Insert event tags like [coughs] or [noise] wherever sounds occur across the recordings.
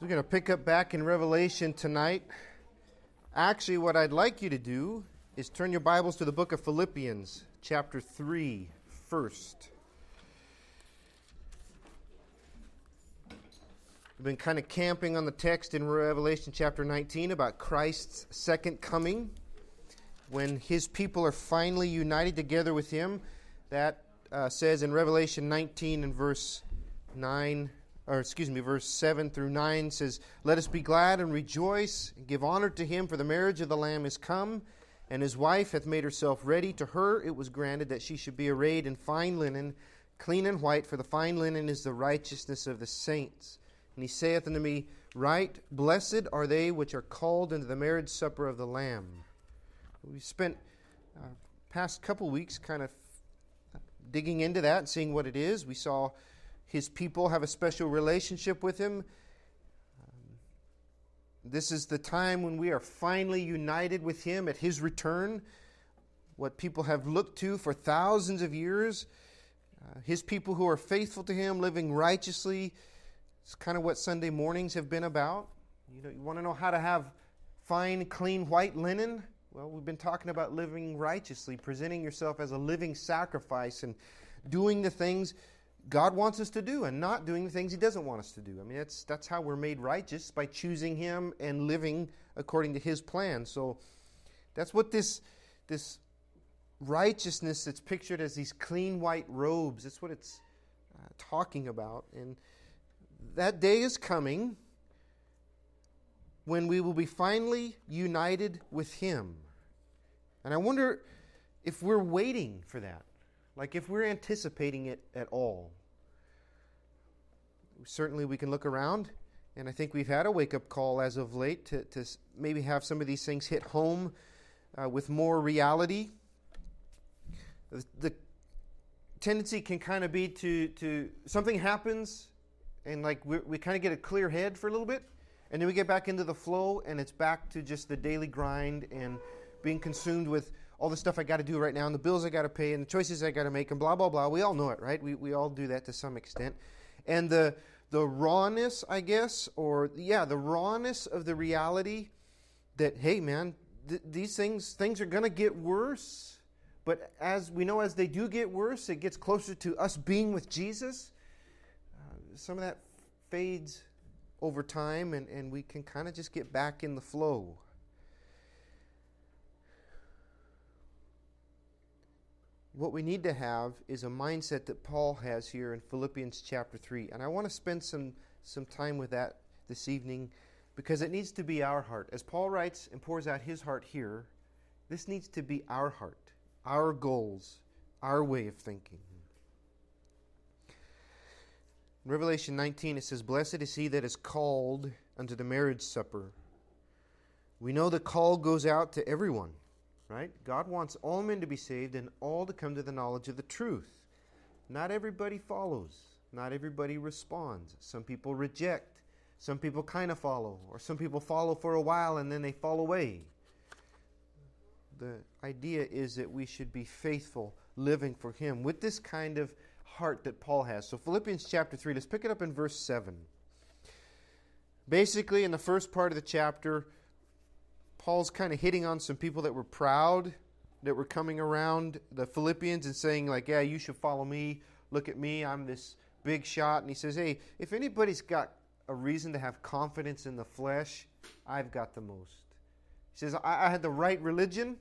We're going to pick up back in Revelation tonight. Actually, what I'd like you to do is turn your Bibles to the book of Philippians, chapter 3, first. We've been kind of camping on the text in Revelation chapter 19 about Christ's second coming, when his people are finally united together with him. That uh, says in Revelation 19 and verse 9 or excuse me, verse 7 through 9 says, Let us be glad and rejoice and give honor to him, for the marriage of the Lamb is come, and his wife hath made herself ready. To her it was granted that she should be arrayed in fine linen, clean and white, for the fine linen is the righteousness of the saints. And he saith unto me, Write, blessed are they which are called into the marriage supper of the Lamb. We spent uh, past couple weeks kind of digging into that and seeing what it is. We saw his people have a special relationship with him. Um, this is the time when we are finally united with him at his return. What people have looked to for thousands of years. Uh, his people who are faithful to him, living righteously. It's kind of what Sunday mornings have been about. You know, you want to know how to have fine, clean, white linen? Well, we've been talking about living righteously, presenting yourself as a living sacrifice and doing the things God wants us to do and not doing the things He doesn't want us to do. I mean, that's, that's how we're made righteous by choosing Him and living according to His plan. So that's what this, this righteousness that's pictured as these clean white robes, that's what it's uh, talking about. And that day is coming when we will be finally united with Him. And I wonder if we're waiting for that. Like if we're anticipating it at all certainly we can look around, and I think we've had a wake up call as of late to, to maybe have some of these things hit home uh, with more reality. The, the tendency can kind of be to, to something happens, and like we, we kind of get a clear head for a little bit, and then we get back into the flow, and it's back to just the daily grind and being consumed with all the stuff I got to do right now, and the bills I got to pay, and the choices I got to make, and blah blah blah. We all know it, right? We we all do that to some extent and the the rawness, I guess, or yeah, the rawness of the reality that hey, man, th- these things things are going to get worse. But as we know, as they do get worse, it gets closer to us being with Jesus. Uh, some of that fades over time, and, and we can kind of just get back in the flow. What we need to have is a mindset that Paul has here in Philippians chapter 3. And I want to spend some, some time with that this evening because it needs to be our heart. As Paul writes and pours out his heart here, this needs to be our heart, our goals, our way of thinking. In Revelation 19, it says, Blessed is he that is called unto the marriage supper. We know the call goes out to everyone right? God wants all men to be saved and all to come to the knowledge of the truth. Not everybody follows, not everybody responds. Some people reject, some people kind of follow, or some people follow for a while and then they fall away. The idea is that we should be faithful, living for Him with this kind of heart that Paul has. So, Philippians chapter 3, let's pick it up in verse 7. Basically, in the first part of the chapter, Paul's kind of hitting on some people that were proud, that were coming around the Philippians and saying, like, yeah, you should follow me. Look at me. I'm this big shot. And he says, hey, if anybody's got a reason to have confidence in the flesh, I've got the most. He says, I, I had the right religion,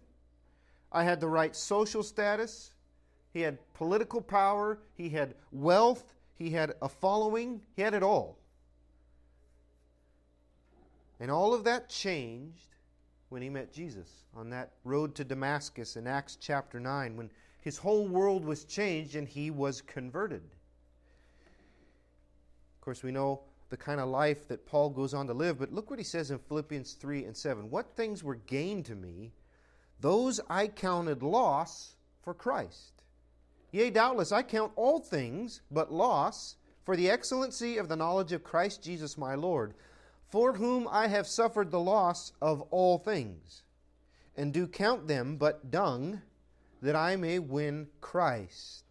I had the right social status, he had political power, he had wealth, he had a following, he had it all. And all of that changed when he met Jesus on that road to Damascus in Acts chapter 9, when his whole world was changed and he was converted. Of course, we know the kind of life that Paul goes on to live, but look what he says in Philippians 3 and 7. What things were gained to me, those I counted loss for Christ. Yea, doubtless, I count all things but loss for the excellency of the knowledge of Christ Jesus my Lord for whom I have suffered the loss of all things, and do count them but dung, that I may win Christ.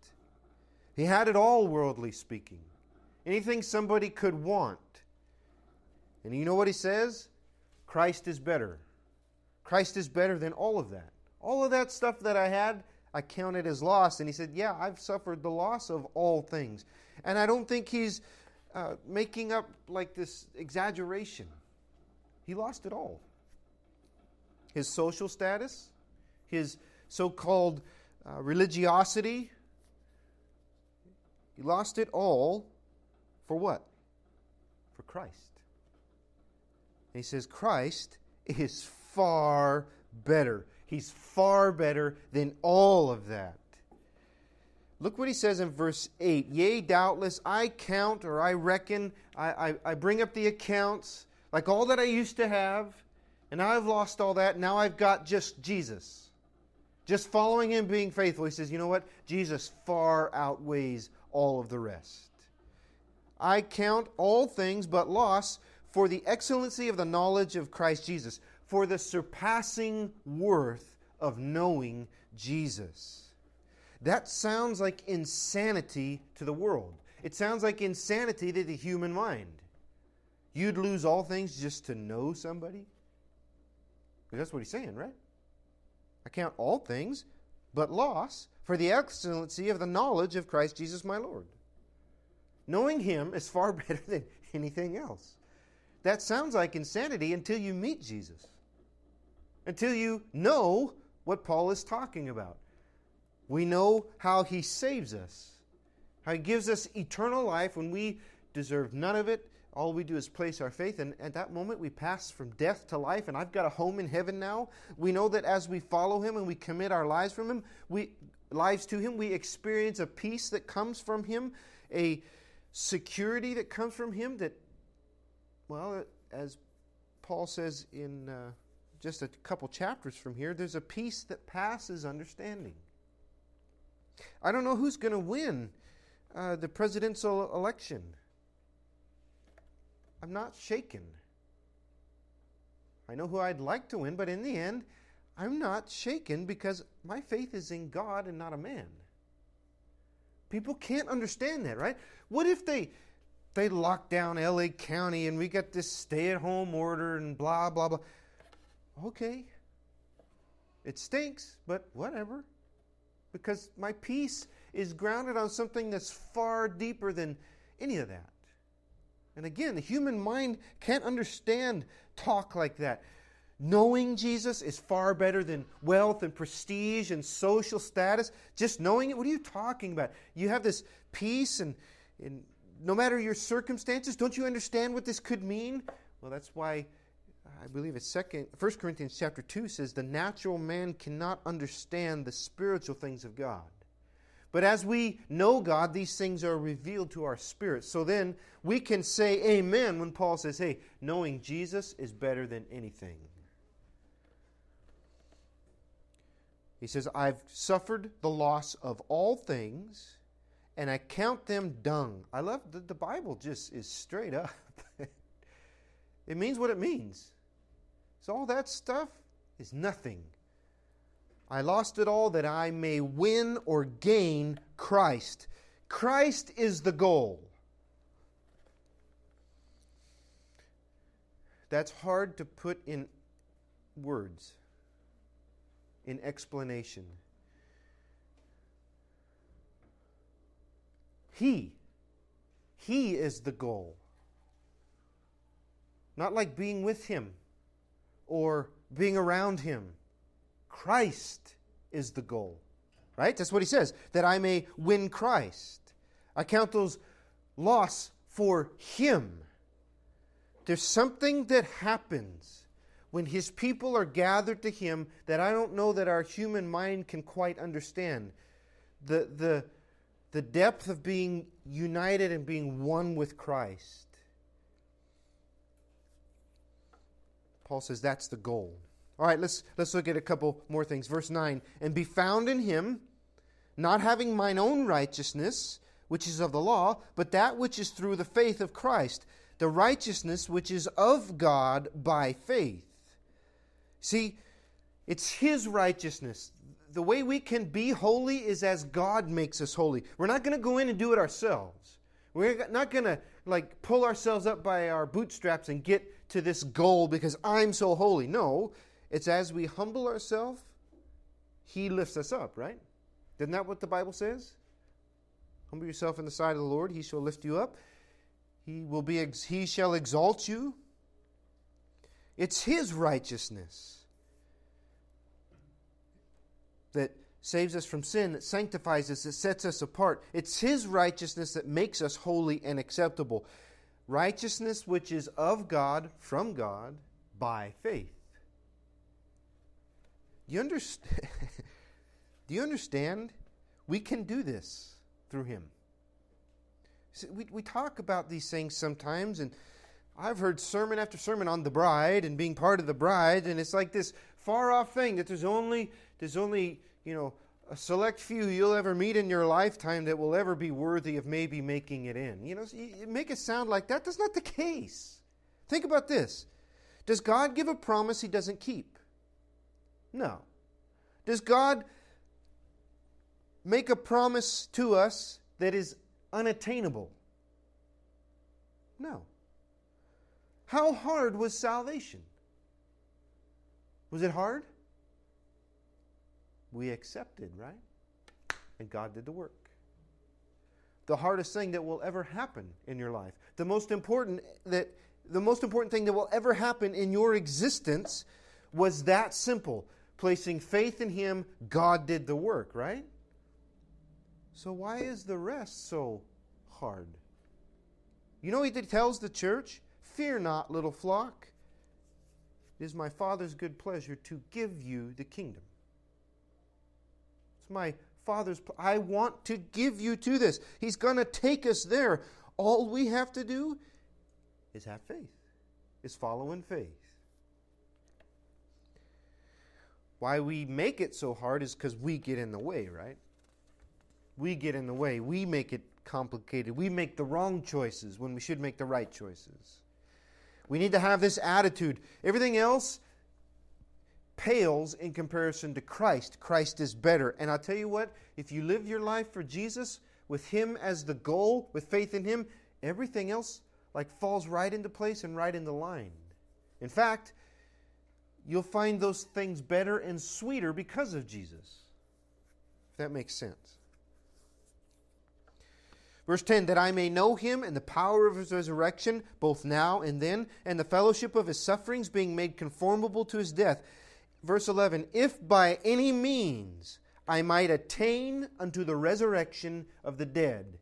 He had it all, worldly speaking. Anything somebody could want. And you know what he says? Christ is better. Christ is better than all of that. All of that stuff that I had, I counted as loss. And he said, Yeah, I've suffered the loss of all things. And I don't think he's uh, making up like this exaggeration. He lost it all his social status, his so called uh, religiosity. He lost it all for what? For Christ. And he says, Christ is far better. He's far better than all of that. Look what he says in verse 8. Yea, doubtless, I count or I reckon, I, I, I, bring up the accounts, like all that I used to have, and now I've lost all that. Now I've got just Jesus. Just following him, being faithful. He says, you know what? Jesus far outweighs all of the rest. I count all things but loss for the excellency of the knowledge of Christ Jesus, for the surpassing worth of knowing Jesus. That sounds like insanity to the world. It sounds like insanity to the human mind. You'd lose all things just to know somebody? That's what he's saying, right? I count all things but loss for the excellency of the knowledge of Christ Jesus my Lord. Knowing him is far [laughs] better than anything else. That sounds like insanity until you meet Jesus, until you know what Paul is talking about. We know how he saves us, how he gives us eternal life when we deserve none of it. All we do is place our faith, and at that moment we pass from death to life, and I've got a home in heaven now. We know that as we follow him and we commit our lives from him, we lives to him, we experience a peace that comes from him, a security that comes from him that, well, as Paul says in uh, just a couple chapters from here, there's a peace that passes understanding. I don't know who's going to win uh, the presidential election. I'm not shaken. I know who I'd like to win, but in the end, I'm not shaken because my faith is in God and not a man. People can't understand that, right? What if they they lock down LA County and we got this stay-at-home order and blah blah blah? Okay. It stinks, but whatever because my peace is grounded on something that's far deeper than any of that. And again, the human mind can't understand talk like that. Knowing Jesus is far better than wealth and prestige and social status. Just knowing it, what are you talking about? You have this peace, and, and no matter your circumstances, don't you understand what this could mean? Well, that's why I believe it's second, 1 Corinthians chapter 2 says, the natural man cannot understand the spiritual things of God. But as we know God, these things are revealed to our spirit. So then we can say amen when Paul says, hey, knowing Jesus is better than anything. He says, I've suffered the loss of all things, and I count them dung. I love that the Bible just is straight up. [laughs] it means what it means. So all that stuff is nothing. I lost it all that I may win or gain Christ. Christ is the goal. That's hard to put in words, in explanation. He, He is the goal. Not like being with Him or being around him. Christ is the goal. Right? That's what he says, that I may win Christ. I count those loss for him. There's something that happens when his people are gathered to him that I don't know that our human mind can quite understand. The, the, the depth of being united and being one with Christ. Paul says that's the goal. All right, let's, let's look at a couple more things. Verse 9 And be found in him, not having mine own righteousness, which is of the law, but that which is through the faith of Christ, the righteousness which is of God by faith. See, it's his righteousness. The way we can be holy is as God makes us holy. We're not going to go in and do it ourselves. We're not going to like pull ourselves up by our bootstraps and get to this goal because I'm so holy. No, it's as we humble ourselves, He lifts us up, right? Isn't that what the Bible says? Humble yourself in the sight of the Lord, He shall lift you up. He will be He shall exalt you. It's His righteousness that saves us from sin, that sanctifies us, that sets us apart. It's His righteousness that makes us holy and acceptable. Righteousness which is of God, from God, by faith. Do you understand? [laughs] do you understand? We can do this through Him. See, we, we talk about these things sometimes, and I've heard sermon after sermon on the bride and being part of the bride, and it's like this far off thing that there's only there's only you know a select few you'll ever meet in your lifetime that will ever be worthy of maybe making it in. You know, make it sound like that. That's not the case. Think about this. Does God give a promise he doesn't keep? No. Does God make a promise to us that is unattainable? No. How hard was salvation? Was it hard? We accepted, right? And God did the work. The hardest thing that will ever happen in your life, the most important that the most important thing that will ever happen in your existence was that simple. Placing faith in him, God did the work, right? So why is the rest so hard? You know, he tells the church, Fear not, little flock. It is my Father's good pleasure to give you the kingdom. It's my Father's. I want to give you to this. He's going to take us there. All we have to do is have faith, is follow in faith. Why we make it so hard is because we get in the way, right? We get in the way. We make it complicated. We make the wrong choices when we should make the right choices. We need to have this attitude. Everything else pales in comparison to Christ. Christ is better. And I'll tell you what, if you live your life for Jesus with Him as the goal, with faith in Him, everything else like falls right into place and right into line. In fact, you'll find those things better and sweeter because of Jesus. If that makes sense. Verse 10 that I may know him and the power of his resurrection, both now and then, and the fellowship of his sufferings, being made conformable to his death verse 11 If by any means I might attain unto the resurrection of the dead.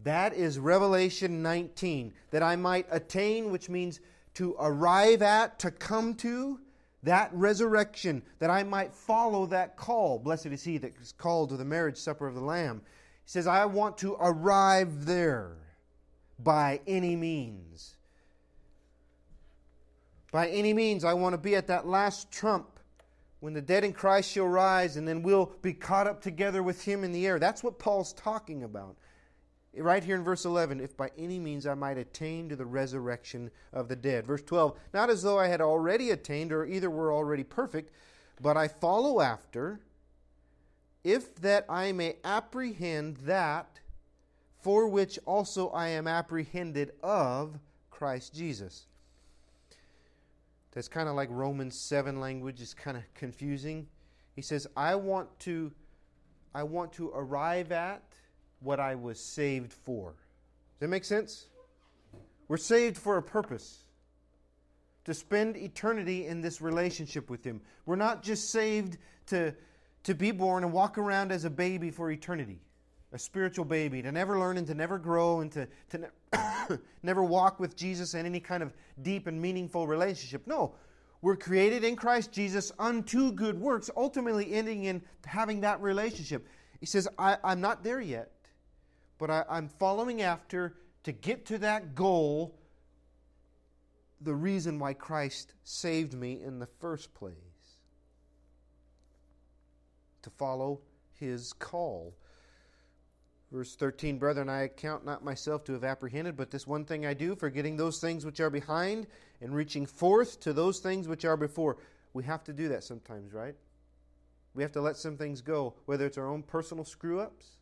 That is Revelation 19. That I might attain, which means to arrive at, to come to that resurrection, that I might follow that call. Blessed is he that is called to the marriage supper of the Lamb. He says, I want to arrive there by any means. By any means, I want to be at that last trump when the dead in Christ shall rise, and then we'll be caught up together with him in the air. That's what Paul's talking about. Right here in verse 11, if by any means I might attain to the resurrection of the dead. Verse 12, not as though I had already attained or either were already perfect, but I follow after, if that I may apprehend that for which also I am apprehended of Christ Jesus. That's kind of like Romans 7 language. It's kind of confusing. He says, I want to I want to arrive at what I was saved for. Does that make sense? We're saved for a purpose. To spend eternity in this relationship with Him. We're not just saved to, to be born and walk around as a baby for eternity a spiritual baby, to never learn and to never grow and to, to ne- [coughs] never walk with Jesus in any kind of deep and meaningful relationship. No, we're created in Christ Jesus unto good works, ultimately ending in having that relationship. He says, I, am not there yet, but I, I'm following after to get to that goal, the reason why Christ saved me in the first place. To follow his call. Verse 13, Brethren, I account not myself to have apprehended, but this one thing I do, forgetting those things which are behind and reaching forth to those things which are before. We have to do that sometimes, right? We have to let some things go, whether it's our own personal screw ups,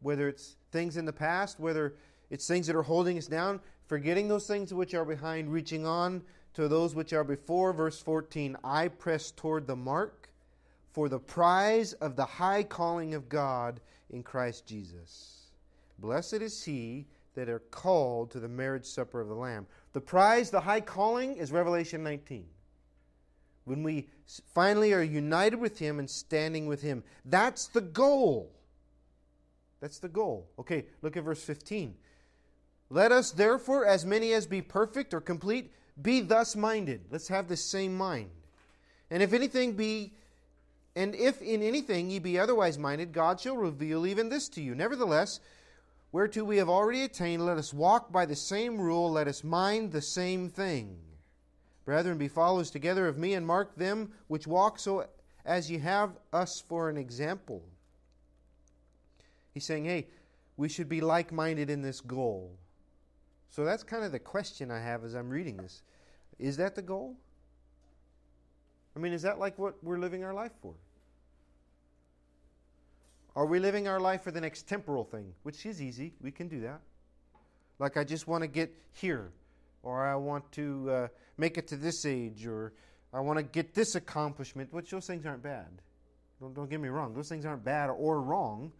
whether it's things in the past, whether it's things that are holding us down. forgetting those things which are behind, reaching on to those which are before. Verse 14 I press toward the mark for the prize of the high calling of God in Christ Jesus. Blessed is he that are called to the marriage supper of the Lamb. The prize, the high calling, is Revelation 19. When we finally are united with him and standing with him. That's the goal. That's the goal. Okay, look at verse 15. Let us therefore, as many as be perfect or complete, be thus minded. Let's have the same mind. And if anything be and if in anything ye be otherwise minded, God shall reveal even this to you. Nevertheless, whereto we have already attained, let us walk by the same rule, let us mind the same thing. Brethren, be followers together of me, and mark them which walk so as ye have us for an example. He's saying, hey, we should be like minded in this goal. So that's kind of the question I have as I'm reading this. Is that the goal? I mean, is that like what we're living our life for? Are we living our life for the next temporal thing? Which is easy. We can do that. Like, I just want to get here, or I want to uh, make it to this age, or I want to get this accomplishment, which those things aren't bad. Don't, don't get me wrong. Those things aren't bad or wrong.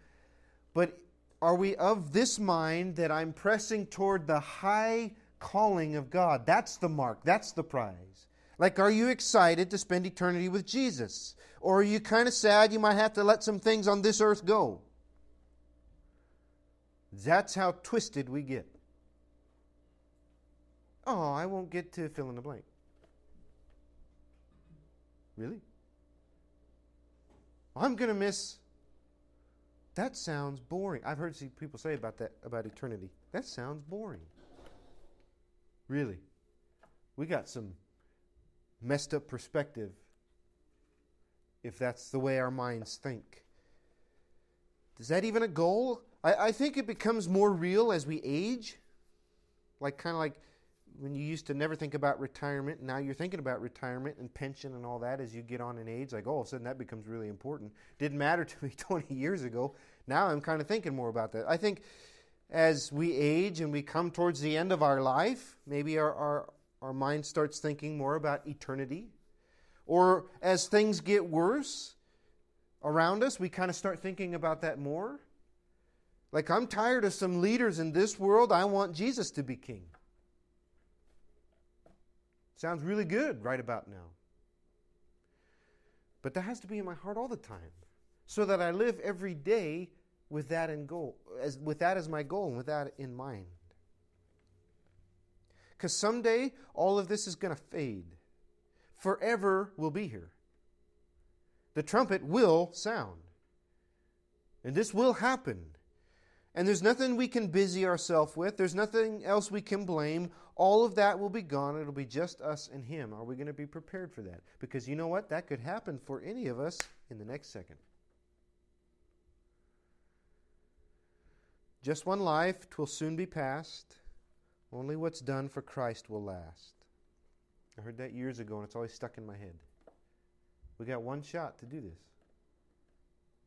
But are we of this mind that I'm pressing toward the high calling of God? That's the mark, that's the prize. Like, are you excited to spend eternity with Jesus? Or are you kind of sad you might have to let some things on this earth go? That's how twisted we get. Oh, I won't get to fill in the blank. Really? I'm going to miss that sounds boring. I've heard people say about that about eternity. That sounds boring. Really. We got some messed up perspective if that's the way our minds think. Is that even a goal? I, I think it becomes more real as we age. Like kind of like when you used to never think about retirement, now you're thinking about retirement and pension and all that as you get on in age. Like, all of a sudden that becomes really important. Didn't matter [laughs] to me 20 years ago. Now I'm kind of thinking more about that. I think as we age and we come towards the end of our life, maybe our, our, our mind starts thinking more about eternity. Or as things get worse around us, we kind of start thinking about that more. Like, I'm tired of some leaders in this world. I want Jesus to be king. Sounds really good right about now. But that has to be in my heart all the time so that I live every day with that in goal, as, with that as my goal and with that in mind. Because someday all of this is going to fade. Forever will be here. The trumpet will sound. And this will happen. And there's nothing we can busy ourselves with. There's nothing else we can blame. All of that will be gone. It'll be just us and Him. Are we going to be prepared for that? Because you know what? That could happen for any of us in the next second. Just one life, twill soon be past. Only what's done for Christ will last. I heard that years ago, and it's always stuck in my head. We got one shot to do this.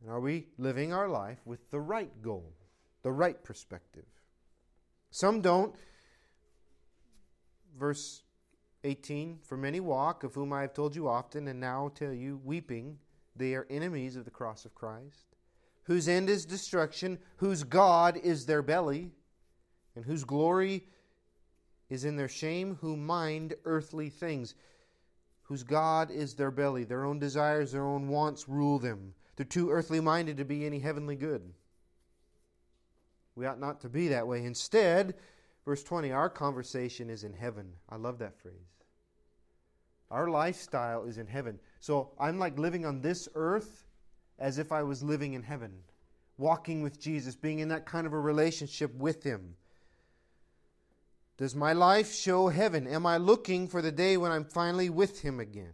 And are we living our life with the right goal? the right perspective. Some don't. Verse 18 For many walk, of whom I have told you often, and now tell you, weeping, they are enemies of the cross of Christ, whose end is destruction, whose God is their belly, and whose glory is in their shame, who mind earthly things, whose God is their belly. Their own desires, their own wants rule them. They're too earthly minded to be any heavenly good. We ought not to be that way. Instead, verse 20, our conversation is in heaven. I love that phrase. Our lifestyle is in heaven. So I'm like living on this earth as if I was living in heaven, walking with Jesus, being in that kind of a relationship with Him. Does my life show heaven? Am I looking for the day when I'm finally with Him again?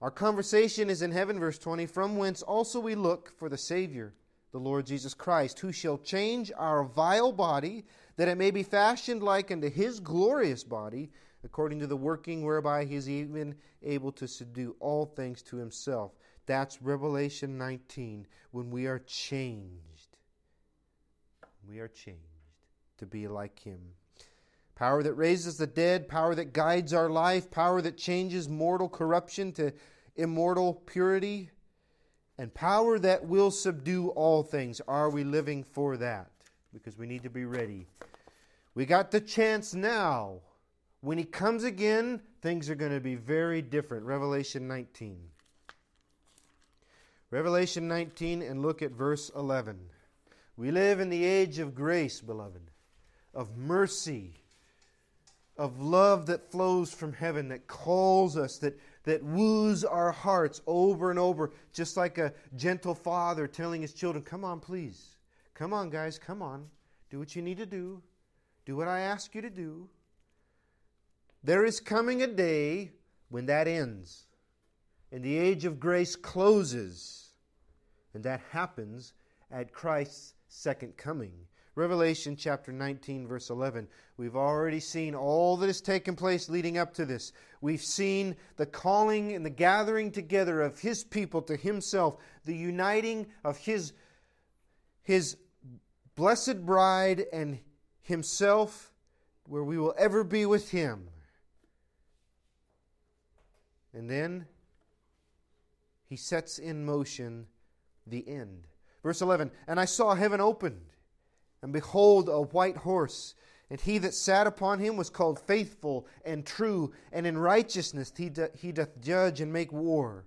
Our conversation is in heaven, verse 20, from whence also we look for the Savior the Lord Jesus Christ, who shall change our vile body, that it may be fashioned like unto his glorious body, according to the working whereby he is even able to subdue all things to himself. That's Revelation 19, when we are changed. We are changed. To be like him. Power that raises the dead, power that guides our life, power that changes mortal corruption to immortal purity, and power that will subdue all things. Are we living for that? Because we need to be ready. We got the chance now. When he comes again, things are going to be very different. Revelation 19. Revelation 19, and look at verse 11. We live in the age of grace, beloved, of mercy, of love that flows from heaven, that calls us, that, that woos our hearts over and over, just like a gentle father telling his children, Come on, please. Come on, guys, come on. Do what you need to do. Do what I ask you to do. There is coming a day when that ends and the age of grace closes. And that happens at Christ's second coming. Revelation chapter 19, verse 11. We've already seen all that has taken place leading up to this. We've seen the calling and the gathering together of His people to Himself, the uniting of His, His blessed bride and Himself, where we will ever be with Him. And then he sets in motion the end. Verse 11 And I saw heaven opened, and behold, a white horse. And he that sat upon him was called faithful and true, and in righteousness he, do, he doth judge and make war.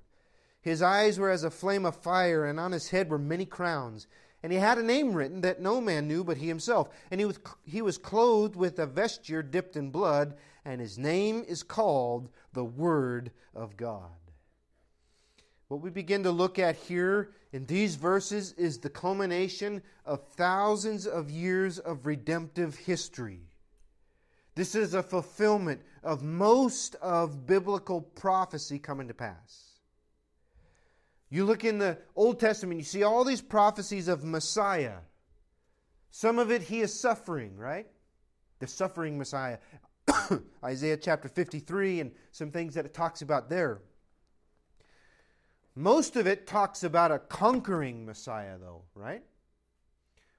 His eyes were as a flame of fire, and on his head were many crowns. And he had a name written that no man knew but he himself. And he was, he was clothed with a vesture dipped in blood, and his name is called the Word of God. What we begin to look at here in these verses is the culmination of thousands of years of redemptive history. This is a fulfillment of most of biblical prophecy coming to pass. You look in the Old Testament, you see all these prophecies of Messiah. Some of it he is suffering, right? The suffering Messiah. [coughs] Isaiah chapter 53 and some things that it talks about there. Most of it talks about a conquering Messiah, though, right?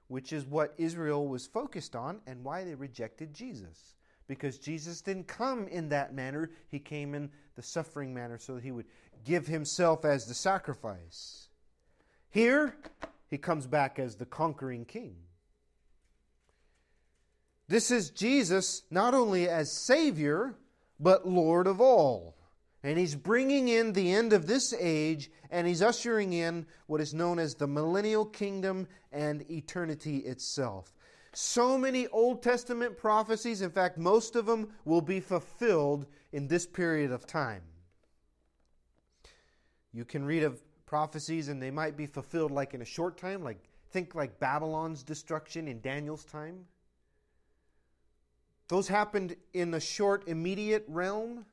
Which is what Israel was focused on and why they rejected Jesus. Because Jesus didn't come in that manner, he came in the suffering manner so that he would give himself as the sacrifice. Here, he comes back as the conquering king. This is Jesus not only as Savior, but Lord of all. And he's bringing in the end of this age, and he's ushering in what is known as the millennial kingdom and eternity itself. So many Old Testament prophecies, in fact, most of them will be fulfilled in this period of time. You can read of prophecies, and they might be fulfilled like in a short time, like think like Babylon's destruction in Daniel's time. Those happened in a short, immediate realm.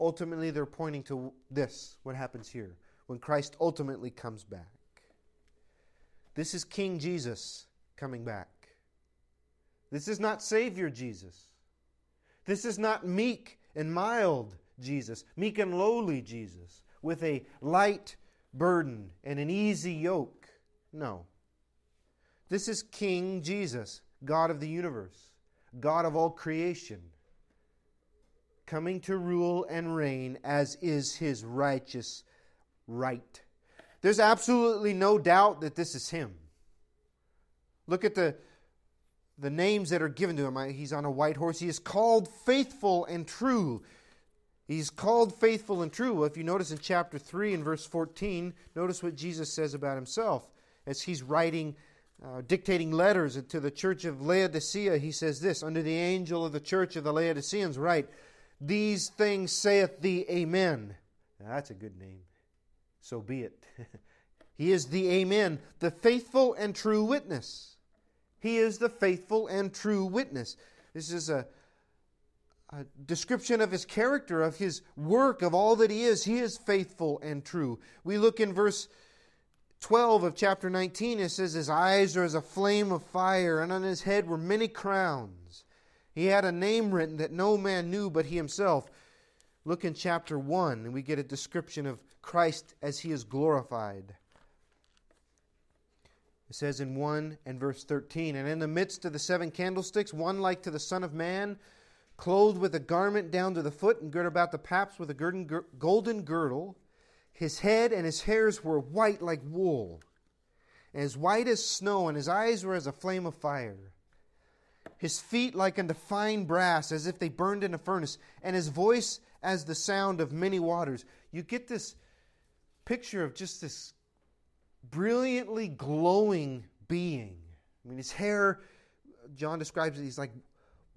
Ultimately, they're pointing to this, what happens here, when Christ ultimately comes back. This is King Jesus coming back. This is not Savior Jesus. This is not meek and mild Jesus, meek and lowly Jesus, with a light burden and an easy yoke. No. This is King Jesus, God of the universe. God of all creation, coming to rule and reign as is his righteous right. There's absolutely no doubt that this is him. Look at the, the names that are given to him. He's on a white horse. He is called faithful and true. He's called faithful and true. Well, if you notice in chapter 3 and verse 14, notice what Jesus says about himself as he's writing uh, dictating letters to the church of Laodicea, he says this Under the angel of the church of the Laodiceans, write, These things saith the Amen. Now, that's a good name. So be it. [laughs] he is the Amen, the faithful and true witness. He is the faithful and true witness. This is a, a description of his character, of his work, of all that he is. He is faithful and true. We look in verse 12 of chapter 19, it says, His eyes are as a flame of fire, and on his head were many crowns. He had a name written that no man knew but he himself. Look in chapter 1, and we get a description of Christ as he is glorified. It says in 1 and verse 13, And in the midst of the seven candlesticks, one like to the Son of Man, clothed with a garment down to the foot, and girt about the paps with a golden girdle. His head and his hairs were white like wool, as white as snow, and his eyes were as a flame of fire. His feet like unto fine brass, as if they burned in a furnace, and his voice as the sound of many waters. You get this picture of just this brilliantly glowing being. I mean, his hair, John describes it, he's like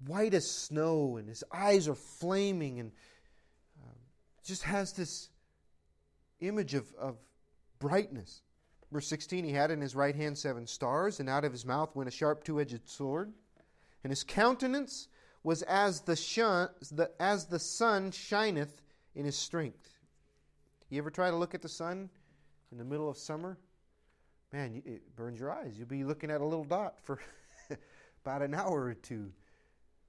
white as snow, and his eyes are flaming, and um, just has this image of, of brightness. Verse 16, he had in his right hand seven stars, and out of his mouth went a sharp two edged sword. And his countenance was as the, shun, the, as the sun shineth in his strength. You ever try to look at the sun in the middle of summer? Man, it burns your eyes. You'll be looking at a little dot for [laughs] about an hour or two.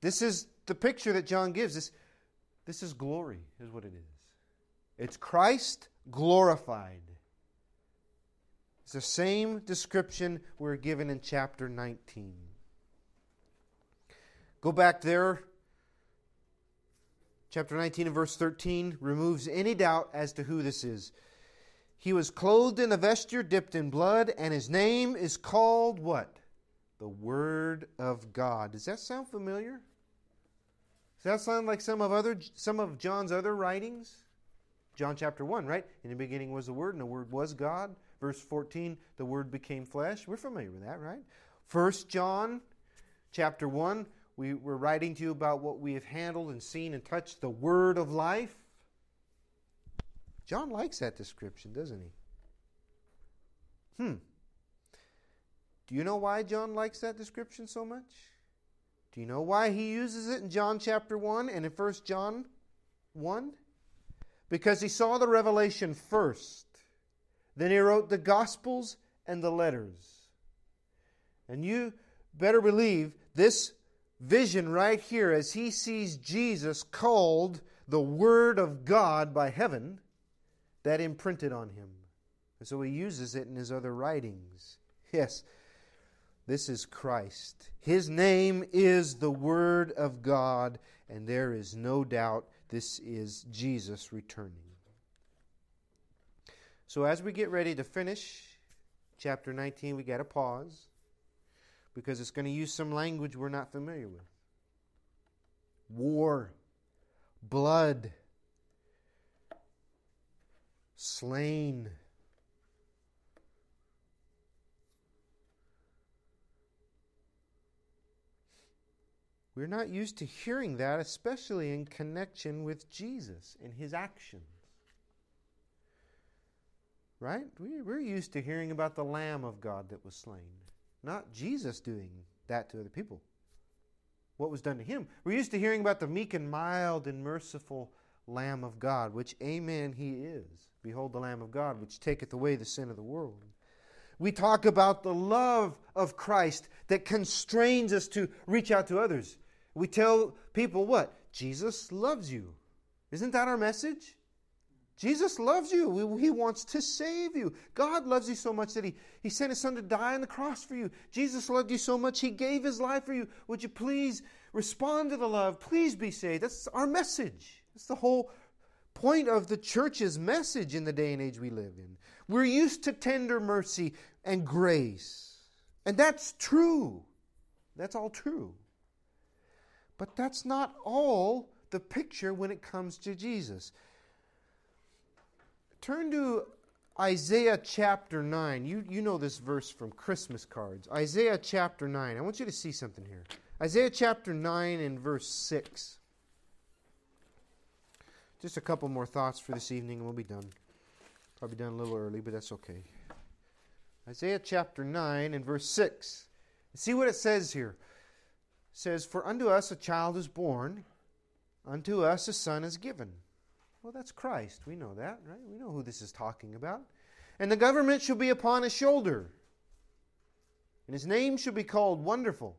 This is the picture that John gives. This, this is glory, is what it is. It's Christ glorified. It's the same description we're given in chapter 19. Go back there. Chapter 19 and verse 13 removes any doubt as to who this is. He was clothed in a vesture dipped in blood, and his name is called what? The Word of God. Does that sound familiar? Does that sound like some of other some of John's other writings? John chapter 1, right? In the beginning was the Word, and the Word was God. Verse 14, the Word became flesh. We're familiar with that, right? First John chapter 1, we were writing to you about what we have handled and seen and touched, the Word of life. John likes that description, doesn't he? Hmm. Do you know why John likes that description so much? Do you know why he uses it in John chapter 1 and in 1 John 1? Because he saw the revelation first. Then he wrote the Gospels and the letters. And you better believe this vision right here as he sees Jesus called the Word of God by heaven, that imprinted on him. And so he uses it in his other writings. Yes, this is Christ. His name is the Word of God, and there is no doubt this is Jesus returning. So, as we get ready to finish chapter 19, we got to pause because it's going to use some language we're not familiar with war, blood, slain We're not used to hearing that, especially in connection with Jesus and his actions. Right? We, we're used to hearing about the Lamb of God that was slain, not Jesus doing that to other people. What was done to him. We're used to hearing about the meek and mild and merciful Lamb of God, which, amen, he is. Behold the Lamb of God, which taketh away the sin of the world. We talk about the love of Christ that constrains us to reach out to others. We tell people what? Jesus loves you. Isn't that our message? Jesus loves you. He wants to save you. God loves you so much that he, he sent His Son to die on the cross for you. Jesus loved you so much He gave His life for you. Would you please respond to the love? Please be saved. That's our message. That's the whole point of the church's message in the day and age we live in. We're used to tender mercy and grace. And that's true. That's all true. But that's not all the picture when it comes to Jesus. Turn to Isaiah chapter 9. You, you know this verse from Christmas cards. Isaiah chapter 9. I want you to see something here. Isaiah chapter 9 and verse 6. Just a couple more thoughts for this evening and we'll be done. Probably done a little early, but that's okay. Isaiah chapter 9 and verse 6. See what it says here It says, For unto us a child is born, unto us a son is given. Well, that's Christ. We know that, right? We know who this is talking about. And the government shall be upon his shoulder. And his name shall be called Wonderful,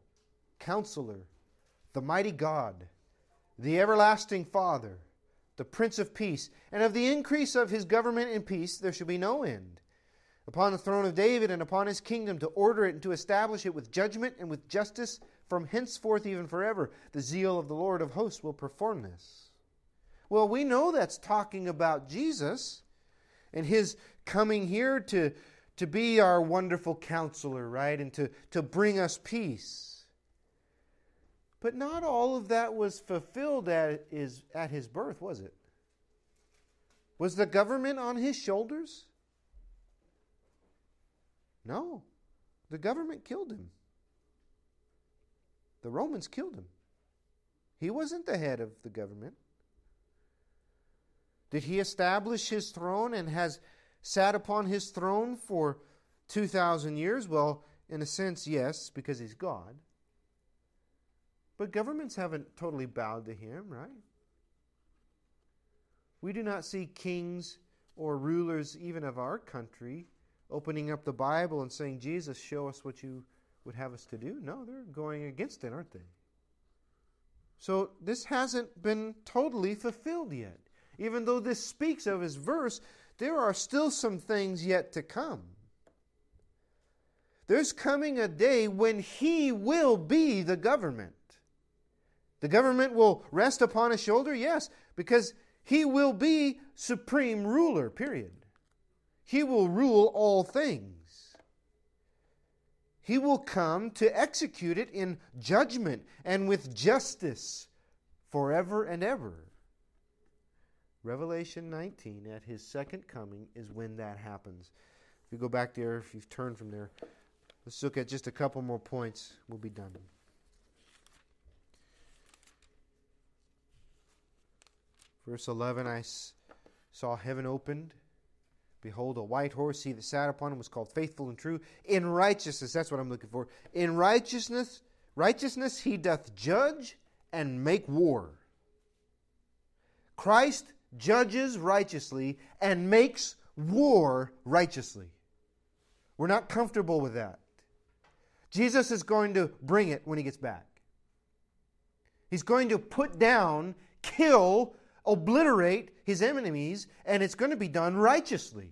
Counselor, the Mighty God, the Everlasting Father, the Prince of Peace. And of the increase of his government and peace there shall be no end. upon the throne of David and upon his kingdom to order it and to establish it with judgment and with justice from henceforth even forever. The zeal of the Lord of hosts will perform this. Well, we know that's talking about Jesus and his coming here to, to be our wonderful counselor, right? And to, to bring us peace. But not all of that was fulfilled at his, at his birth, was it? Was the government on his shoulders? No. The government killed him. The Romans killed him. He wasn't the head of the government. Did he establish his throne and has sat upon his throne for 2,000 years? Well, in a sense, yes, because he's God. But governments haven't totally bowed to him, right? We do not see kings or rulers, even of our country, opening up the Bible and saying, Jesus, show us what you would have us to do. No, they're going against it, aren't they? So this hasn't been totally fulfilled yet. Even though this speaks of his verse, there are still some things yet to come. There's coming a day when he will be the government. The government will rest upon his shoulder, yes, because he will be supreme ruler, period. He will rule all things. He will come to execute it in judgment and with justice forever and ever. Revelation 19, at his second coming, is when that happens. If you go back there, if you've turned from there, let's look at just a couple more points. We'll be done. Verse 11 I saw heaven opened Behold, a white horse, he that sat upon him was called faithful and true. In righteousness, that's what I'm looking for. In righteousness, righteousness he doth judge and make war. Christ judges righteously and makes war righteously. We're not comfortable with that. Jesus is going to bring it when he gets back. He's going to put down, kill, obliterate his enemies, and it's going to be done righteously.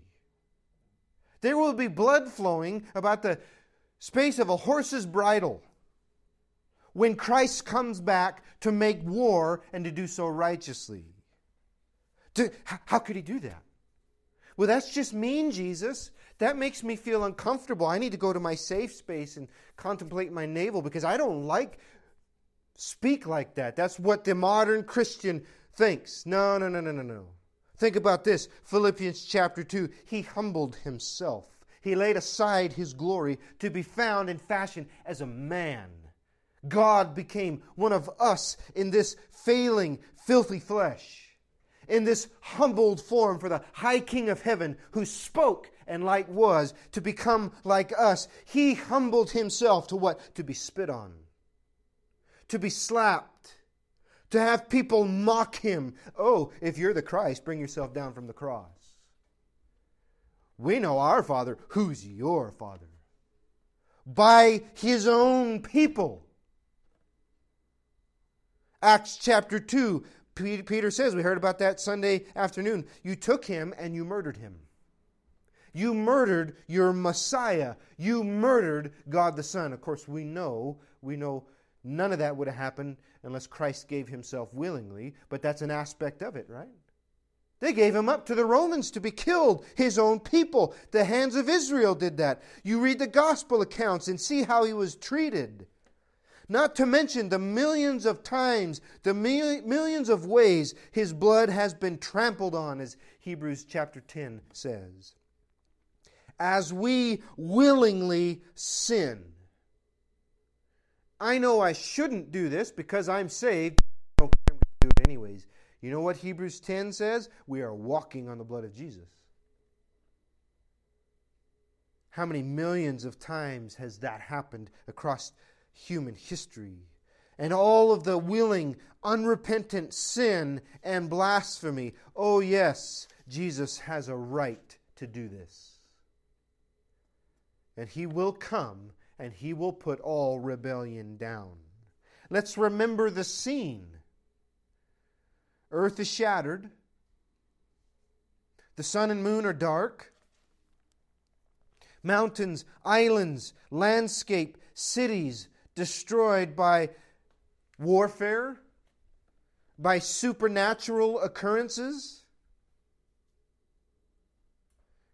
There will be blood flowing about the space of a horse's bridle when Christ comes back to make war and to do so righteously. How could he do that? Well, that's just mean, Jesus. That makes me feel uncomfortable. I need to go to my safe space and contemplate my navel because I don't like speak like that. That's what the modern Christian thinks. No, no, no, no, no, no. Think about this Philippians chapter 2. He humbled himself, he laid aside his glory to be found in fashion as a man. God became one of us in this failing, filthy flesh, in this humbled form for the high King of heaven who spoke and light was to become like us. He humbled himself to what? To be spit on, to be slapped to have people mock him. Oh, if you're the Christ, bring yourself down from the cross. We know our Father. Who's your Father? By his own people. Acts chapter 2, Peter says, we heard about that Sunday afternoon. You took him and you murdered him. You murdered your Messiah. You murdered God the Son. Of course, we know, we know none of that would have happened unless Christ gave himself willingly, but that's an aspect of it, right? They gave him up to the Romans to be killed, his own people. The hands of Israel did that. You read the gospel accounts and see how he was treated. Not to mention the millions of times, the millions of ways his blood has been trampled on, as Hebrews chapter 10 says. As we willingly sin, I know I shouldn't do this because I'm saved. I don't care, I'm going to do it anyways. You know what Hebrews 10 says? We are walking on the blood of Jesus. How many millions of times has that happened across human history? And all of the willing, unrepentant sin and blasphemy. Oh, yes, Jesus has a right to do this. And he will come and he will put all rebellion down. Let's remember the scene. Earth is shattered. The sun and moon are dark. mountains, islands, landscape, cities destroyed by warfare, by supernatural occurrences.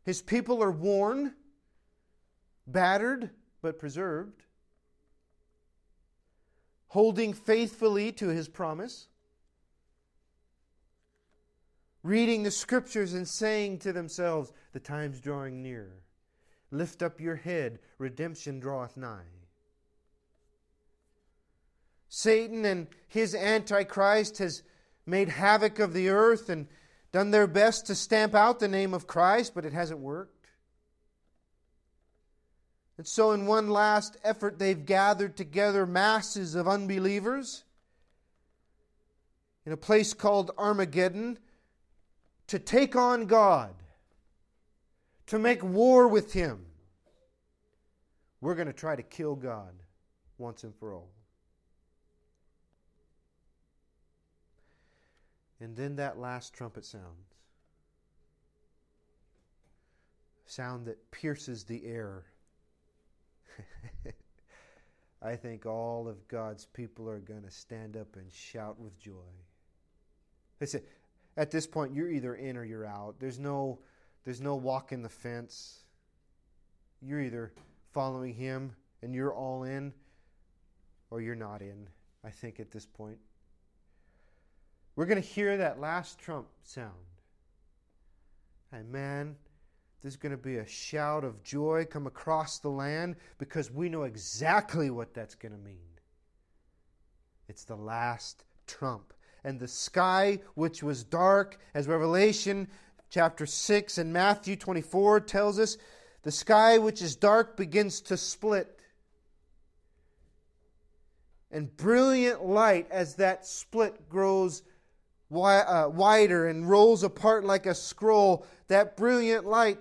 His people are worn, battered, but preserved, holding faithfully to his promise, reading the scriptures and saying to themselves, The time's drawing near. Lift up your head, redemption draweth nigh. Satan and his Antichrist has made havoc of the earth and done their best to stamp out the name of Christ, but it hasn't worked. And so, in one last effort, they've gathered together masses of unbelievers in a place called Armageddon to take on God, to make war with Him. We're going to try to kill God once and for all. And then that last trumpet sounds. Sound that pierces the air. [laughs] I think all of God's people are going to stand up and shout with joy. They say, at this point, you're either in or you're out. There's no, there's no walking the fence. You're either following Him and you're all in, or you're not in, I think, at this point. We're going to hear that last trump sound. And man, there's going to be a shout of joy come across the land because we know exactly what that's going to mean. It's the last trump. And the sky, which was dark, as Revelation chapter 6 and Matthew 24 tells us, the sky which is dark begins to split. And brilliant light, as that split grows Uh, wider and rolls apart like a scroll, that brilliant light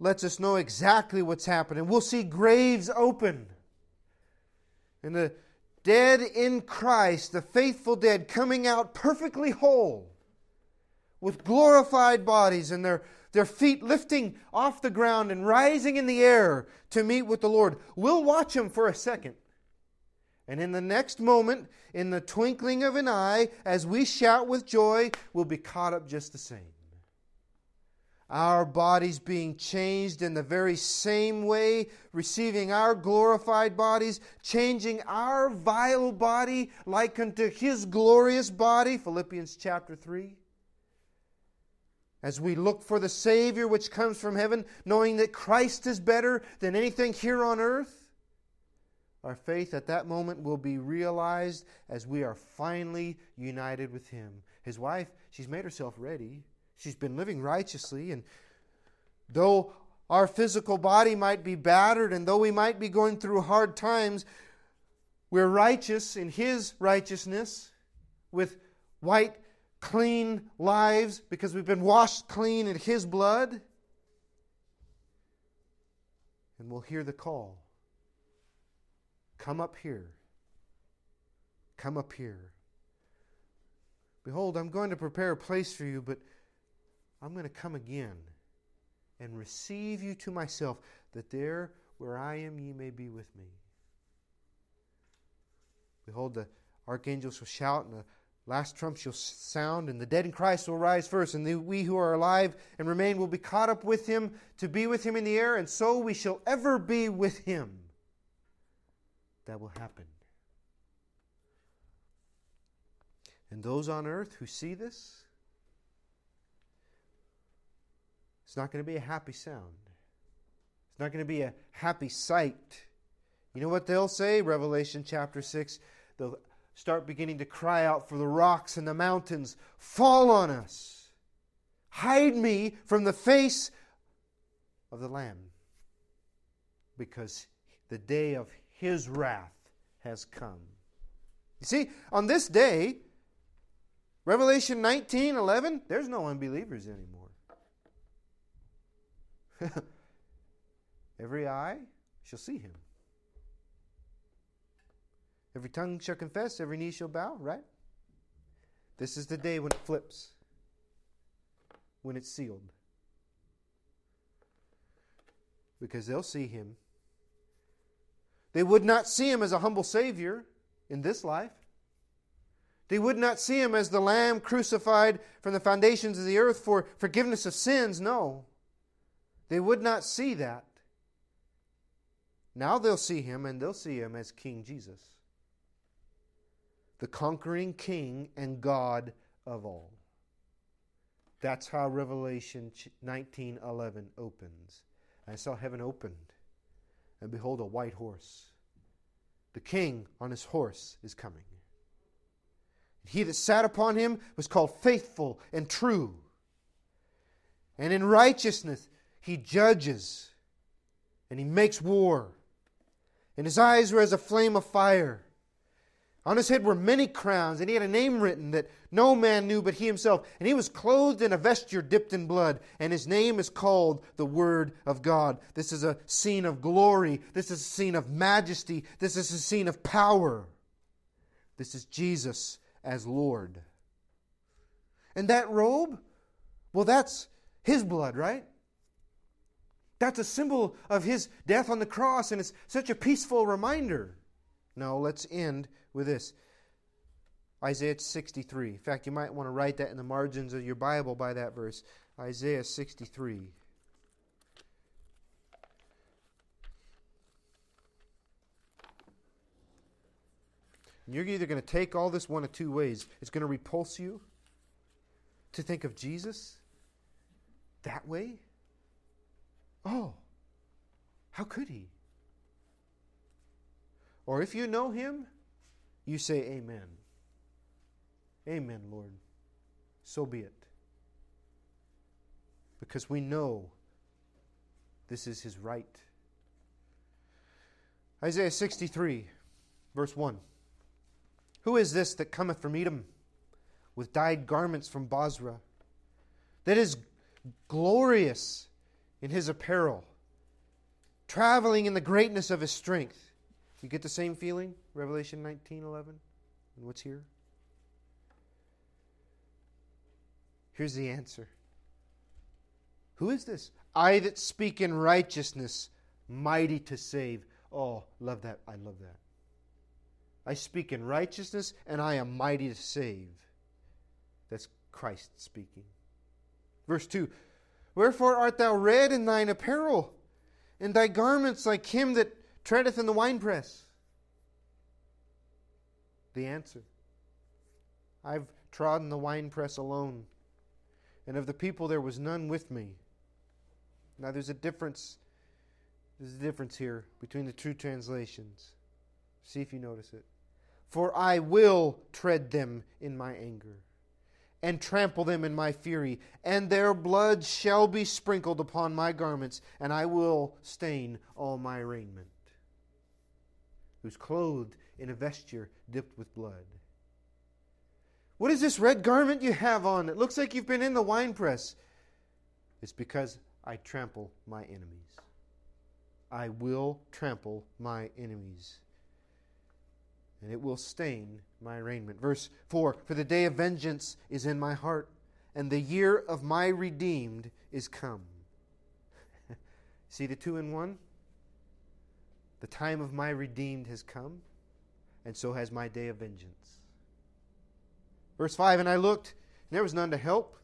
lets us know exactly what's happening. We'll see graves open. And the dead in Christ, the faithful dead, coming out perfectly whole with glorified bodies and their, their feet lifting off the ground and rising in the air to meet with the Lord. We'll watch them for a second. And in the next moment, in the twinkling of an eye, as we shout with joy, we'll be caught up just the same. Our bodies being changed in the very same way, receiving our glorified bodies, changing our vile body like unto his glorious body, Philippians chapter 3. As we look for the Savior which comes from heaven, knowing that Christ is better than anything here on earth, our faith at that moment will be realized as we are finally united with Him. His wife, she's made herself ready. She's been living righteously, and though our physical body might be battered and though we might be going through hard times, we're righteous in His righteousness with white, clean lives because we've been washed clean in His blood. And we'll hear the call Come up here. Come up here. Behold, I'm going to prepare a place for you, but I'm going to come again and receive you to myself, that there where I am ye may be with me. Behold, the archangels shall shout, and the last trump shall sound, and the dead in Christ will rise first, and the, we who are alive and remain will be caught up with him to be with him in the air, and so we shall ever be with him that will happen. And those on earth who see this, it's not going to be a happy sound. It's not going to be a happy sight. You know what they'll say? Revelation chapter 6. They'll start beginning to cry out for the rocks and the mountains fall on us. Hide me from the face of the Lamb. Because the day of his wrath has come. You see, on this day, Revelation 19 11, there's no unbelievers anymore. [laughs] Every eye shall see him. Every tongue shall confess, every knee shall bow, right? This is the day when it flips, when it's sealed. because they'll see him. They would not see him as a humble Savior in this life. They would not see him as the Lamb crucified from the foundations of the earth for forgiveness of sins. No. They would not see that. Now they'll see him, and they'll see him as King Jesus, the conquering King and God of all. That's how Revelation 19:11 opens. I saw heaven opened, and behold, a white horse. The king on his horse is coming. He that sat upon him was called faithful and true. And in righteousness he judges and he makes war. And his eyes were as a flame of fire. On his head were many crowns, and he had a name written that no man knew but he himself. And he was clothed in a vesture dipped in blood, and his name is called the Word of God. This is a scene of glory. This is a scene of majesty. This is a scene of power. This is Jesus as Lord. And that robe, well, that's his blood, right? That's a symbol of his death on the cross, and it's such a peaceful reminder. No, let's end with this Isaiah 63. In fact, you might want to write that in the margins of your Bible by that verse. Isaiah 63. And you're either going to take all this one of two ways. It's going to repulse you to think of Jesus that way. Oh, how could he? Or if you know him, you say, Amen. Amen, Lord. So be it. Because we know this is his right. Isaiah 63, verse 1. Who is this that cometh from Edom with dyed garments from Bozrah, that is glorious in his apparel, traveling in the greatness of his strength? You get the same feeling, Revelation 19 11, and what's here? Here's the answer Who is this? I that speak in righteousness, mighty to save. Oh, love that. I love that. I speak in righteousness, and I am mighty to save. That's Christ speaking. Verse 2 Wherefore art thou red in thine apparel, and thy garments like him that treadeth in the winepress? The answer I've trodden the winepress alone, and of the people there was none with me. Now there's a difference. There's a difference here between the two translations. See if you notice it. For I will tread them in my anger, and trample them in my fury, and their blood shall be sprinkled upon my garments, and I will stain all my raiment who's clothed in a vesture dipped with blood. What is this red garment you have on? It looks like you've been in the winepress. It's because I trample my enemies. I will trample my enemies, and it will stain my raiment. Verse 4 For the day of vengeance is in my heart, and the year of my redeemed is come. [laughs] See the two in one? The time of my redeemed has come, and so has my day of vengeance. Verse 5 And I looked, and there was none to help,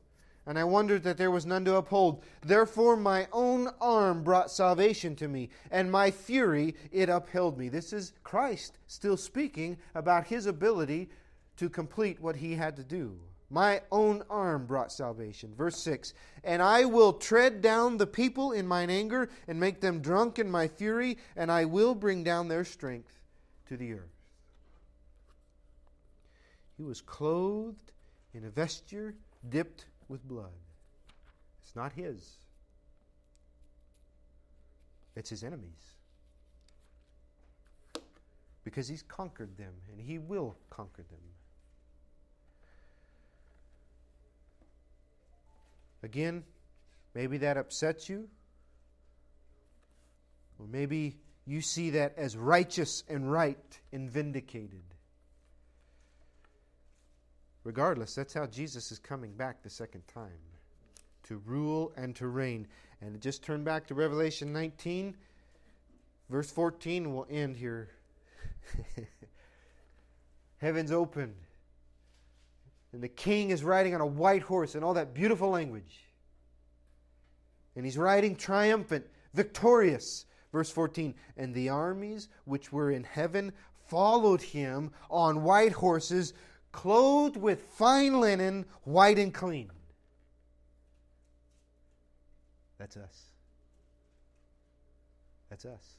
and I wondered that there was none to uphold. Therefore, my own arm brought salvation to me, and my fury it upheld me. This is Christ still speaking about his ability to complete what he had to do. My own arm brought salvation. Verse 6 And I will tread down the people in mine anger and make them drunk in my fury, and I will bring down their strength to the earth. He was clothed in a vesture dipped with blood. It's not his, it's his enemies. Because he's conquered them, and he will conquer them. Again, maybe that upsets you. Or maybe you see that as righteous and right and vindicated. Regardless, that's how Jesus is coming back the second time to rule and to reign. And just turn back to Revelation 19, verse 14, and we'll end here. [laughs] Heaven's open. And the king is riding on a white horse and all that beautiful language. And he's riding triumphant, victorious. Verse 14 And the armies which were in heaven followed him on white horses, clothed with fine linen, white and clean. That's us. That's us.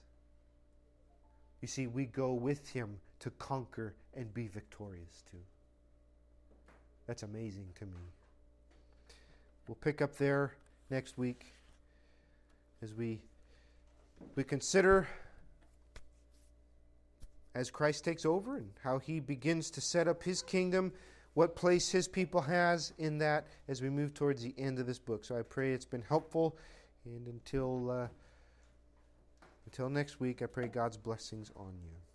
You see, we go with him to conquer and be victorious too. That's amazing to me. We'll pick up there next week as we we consider as Christ takes over and how he begins to set up his kingdom, what place his people has in that as we move towards the end of this book. So I pray it's been helpful and until uh, until next week, I pray God's blessings on you.